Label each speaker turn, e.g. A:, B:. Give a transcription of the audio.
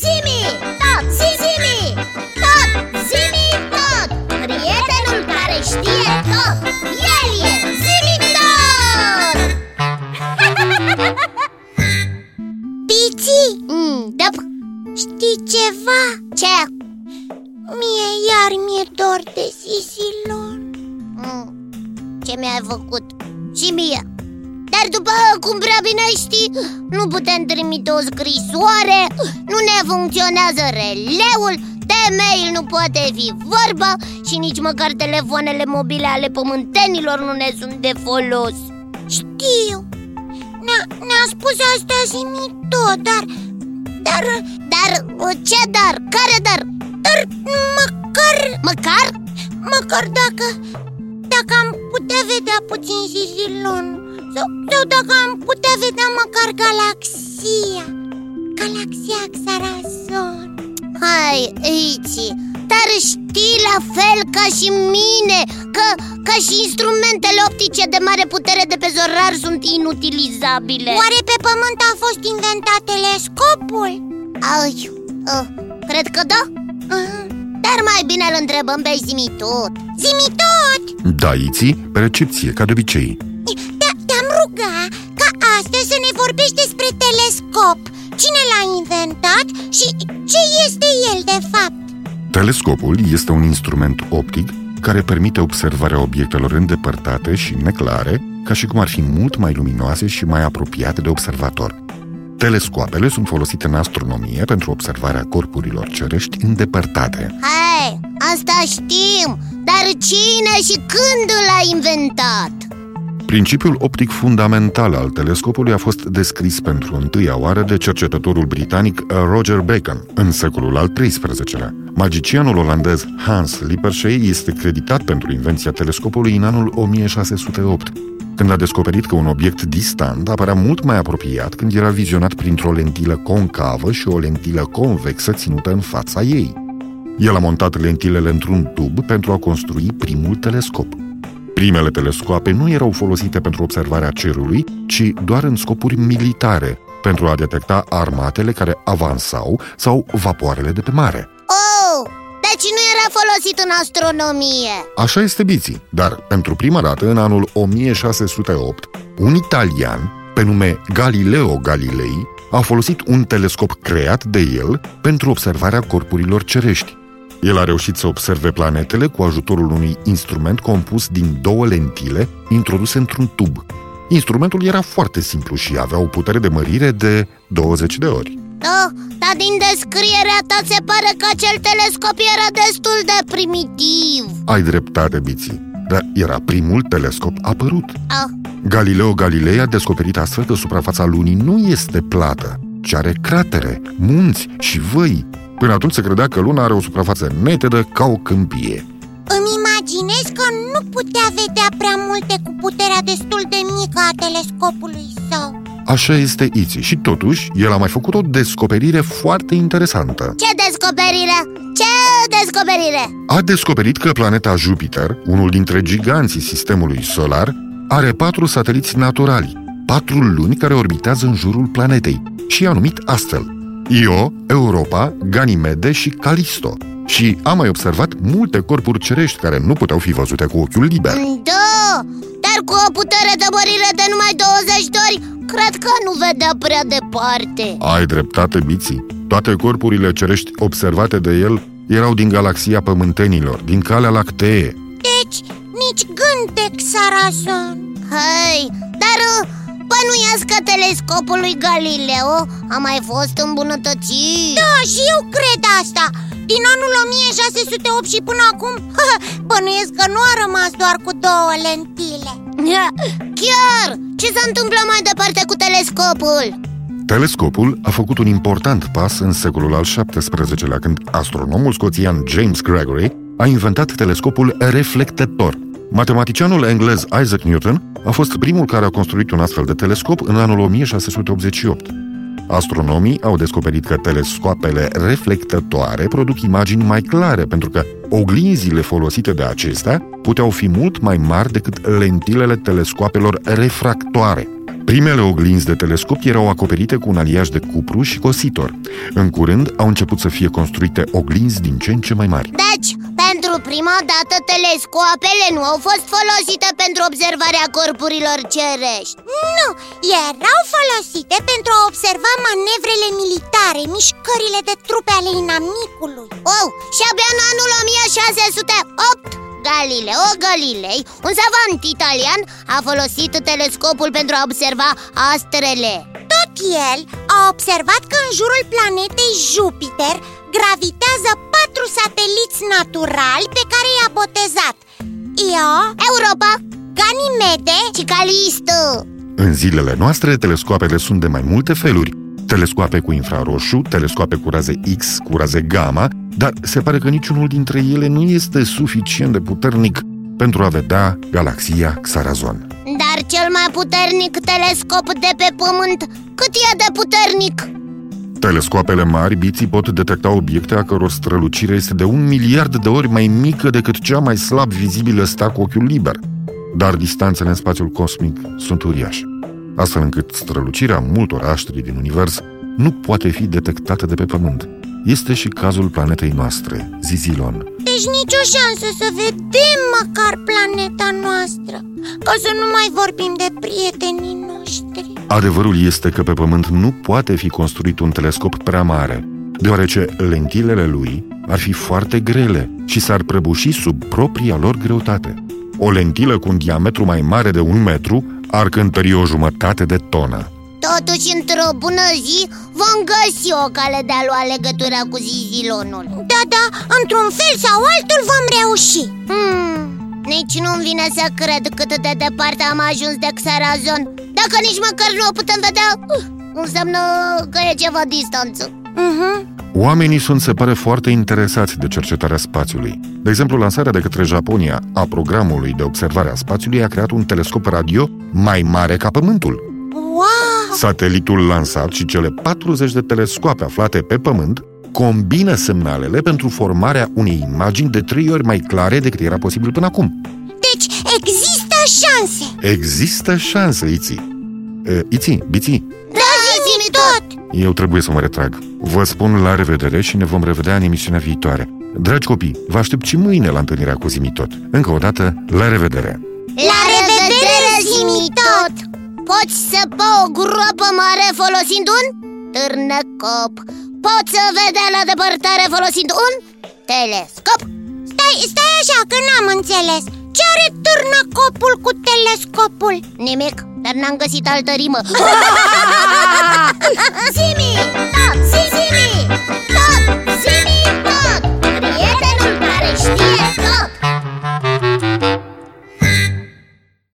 A: Zimi, tot, zimi, tot, zimi, tot Prietenul care știe tot, el e zimi tot
B: Pici,
A: mm, da,
B: știi ceva?
A: Ce?
B: Mie iar mi-e dor de sisilon
A: Mm, ce mi-ai făcut? Și mie dar după cum prea bine știi, nu putem trimite o scrisoare, nu ne funcționează releul, de mail nu poate fi vorba și nici măcar telefoanele mobile ale pământenilor nu ne sunt de folos
B: Știu, ne-a, ne spus asta zimi tot, dar... Dar...
A: Dar ce dar? Care dar?
B: Dar măcar...
A: Măcar?
B: Măcar dacă... Dacă am putea vedea puțin Sisilon sau, sau dacă am putea vedea măcar galaxia. Galaxia Xarazon.
A: Hai, Iți, dar știi la fel ca și mine Că, ca și instrumentele optice de mare putere de pe zorar sunt inutilizabile.
B: Oare pe pământ a fost inventat telescopul?
A: Ai, uh, cred că da. Uh, Dar mai bine îl întrebăm pe Zimitot
B: Zimitot!
C: Da, Iții, pe recepție, ca de obicei
B: Cine l-a inventat și ce este el de fapt?
C: Telescopul este un instrument optic care permite observarea obiectelor îndepărtate și neclare, ca și cum ar fi mult mai luminoase și mai apropiate de observator. Telescoapele sunt folosite în astronomie pentru observarea corpurilor cerești îndepărtate.
A: Hai, asta știm, dar cine și când l-a inventat?
C: Principiul optic fundamental al telescopului a fost descris pentru întâia oară de cercetătorul britanic Roger Bacon în secolul al XIII-lea. Magicianul olandez Hans Lippershey este creditat pentru invenția telescopului în anul 1608, când a descoperit că un obiect distant apărea mult mai apropiat când era vizionat printr-o lentilă concavă și o lentilă convexă ținută în fața ei. El a montat lentilele într-un tub pentru a construi primul telescop. Primele telescoape nu erau folosite pentru observarea cerului, ci doar în scopuri militare, pentru a detecta armatele care avansau sau vapoarele de pe mare.
A: Oh, deci nu era folosit în astronomie
C: Așa este biții, dar pentru prima dată, în anul 1608, un italian, pe nume Galileo Galilei, a folosit un telescop creat de el pentru observarea corpurilor cerești. El a reușit să observe planetele cu ajutorul unui instrument compus din două lentile introduse într-un tub. Instrumentul era foarte simplu și avea o putere de mărire de 20 de ori.
A: Da, dar din descrierea ta se pare că acel telescop era destul de primitiv
C: Ai dreptate, Biții, dar era primul telescop apărut.
A: ah.
C: Galileo Galilei a descoperit astfel că suprafața lunii nu este plată, ci are cratere, munți și văi. Până atunci se credea că luna are o suprafață netedă ca o câmpie.
B: Îmi imaginez că nu putea vedea prea multe cu puterea destul de mică a telescopului său
C: Așa este Iți și totuși el a mai făcut o descoperire foarte interesantă.
A: Ce descoperire? Ce descoperire?
C: A descoperit că planeta Jupiter, unul dintre giganții sistemului solar, are patru sateliți naturali, patru luni care orbitează în jurul planetei și a numit astfel Io, Europa, Ganimede și Calisto. Și a mai observat multe corpuri cerești care nu puteau fi văzute cu ochiul liber.
A: Da, dar cu o putere de mărire de numai 20 de ori, cred că nu vedea prea departe
C: Ai dreptate, Biții. Toate corpurile cerești observate de el erau din galaxia pământenilor, din calea lactee.
B: Deci, nici gând de Xarazon
A: Hei, dar uh, bănuiesc că telescopul lui Galileo a mai fost îmbunătățit
B: Da, și eu cred asta Din anul 1608 și până acum Bănuiesc că nu a rămas doar cu două lentile
A: Chiar! Ce se întâmplă mai departe cu telescopul?
C: Telescopul a făcut un important pas în secolul al XVII-lea, când astronomul scoțian James Gregory a inventat telescopul reflectător. Matematicianul englez Isaac Newton a fost primul care a construit un astfel de telescop în anul 1688. Astronomii au descoperit că telescoapele reflectătoare produc imagini mai clare, pentru că oglinzile folosite de acestea puteau fi mult mai mari decât lentilele telescoapelor refractoare. Primele oglinzi de telescop erau acoperite cu un aliaj de cupru și cositor. În curând au început să fie construite oglinzi din ce în ce mai mari.
A: Deci, pentru prima dată telescoapele nu au fost folosite pentru observarea corpurilor cerești
B: Nu, erau folosite pentru a observa manevrele militare, mișcările de trupe ale inamicului
A: Oh, și abia în anul 1608 Galileo Galilei, un savant italian, a folosit telescopul pentru a observa astrele.
B: Tot el a observat că în jurul planetei Jupiter gravitează patru sateliți naturali pe care i-a botezat. Io,
A: Europa.
B: Ganimede.
A: Și Calisto
C: În zilele noastre, telescoapele sunt de mai multe feluri. Telescoape cu infraroșu, telescoape cu raze X, cu raze gamma, dar se pare că niciunul dintre ele nu este suficient de puternic pentru a vedea galaxia Xarazon.
A: Dar cel mai puternic telescop de pe Pământ, cât e de puternic?
C: Telescoapele mari, biții, pot detecta obiecte a căror strălucire este de un miliard de ori mai mică decât cea mai slab vizibilă star cu ochiul liber. Dar distanțele în spațiul cosmic sunt uriașe, astfel încât strălucirea multor aștri din univers nu poate fi detectată de pe Pământ. Este și cazul planetei noastre, Zizilon.
B: Deci nicio șansă să vedem măcar planeta noastră Ca să nu mai vorbim de prietenii noștri
C: Adevărul este că pe Pământ nu poate fi construit un telescop prea mare, deoarece lentilele lui ar fi foarte grele și s-ar prăbuși sub propria lor greutate. O lentilă cu un diametru mai mare de un metru ar cântări o jumătate de tonă.
A: Totuși, într-o bună zi, vom găsi o cale de a lua legătura cu Zizilonul
B: Da, da, într-un fel sau altul vom reuși
A: hmm, Nici nu-mi vine să cred cât de departe am ajuns de Xarazon Dacă nici măcar nu o putem vedea, uh, înseamnă că e ceva distanță
B: uh-huh.
C: Oamenii sunt, se pare, foarte interesați de cercetarea spațiului. De exemplu, lansarea de către Japonia a programului de observare a spațiului a creat un telescop radio mai mare ca Pământul.
B: Wow!
C: Satelitul lansat și cele 40 de telescoape aflate pe Pământ combină semnalele pentru formarea unei imagini de trei ori mai clare decât era posibil până acum.
B: Deci există șanse
C: Există șanse, Iții. E, Iții, Biții,
B: Da, zi tot!
C: eu trebuie să mă retrag. Vă spun la revedere și ne vom revedea în emisiunea viitoare. Dragi copii, vă aștept și mâine la întâlnirea cu Zimi Tot. Încă o dată, la revedere!
A: La revedere, Zimi tot! Poți săpa o groapă mare folosind un târnăcop Poți să vedea la depărtare folosind un telescop
B: Stai, stai așa, că n-am înțeles Ce are târnăcopul cu telescopul?
A: Nimic, dar n-am găsit altă rimă
B: Zimi! Tot! Zimi! Tot!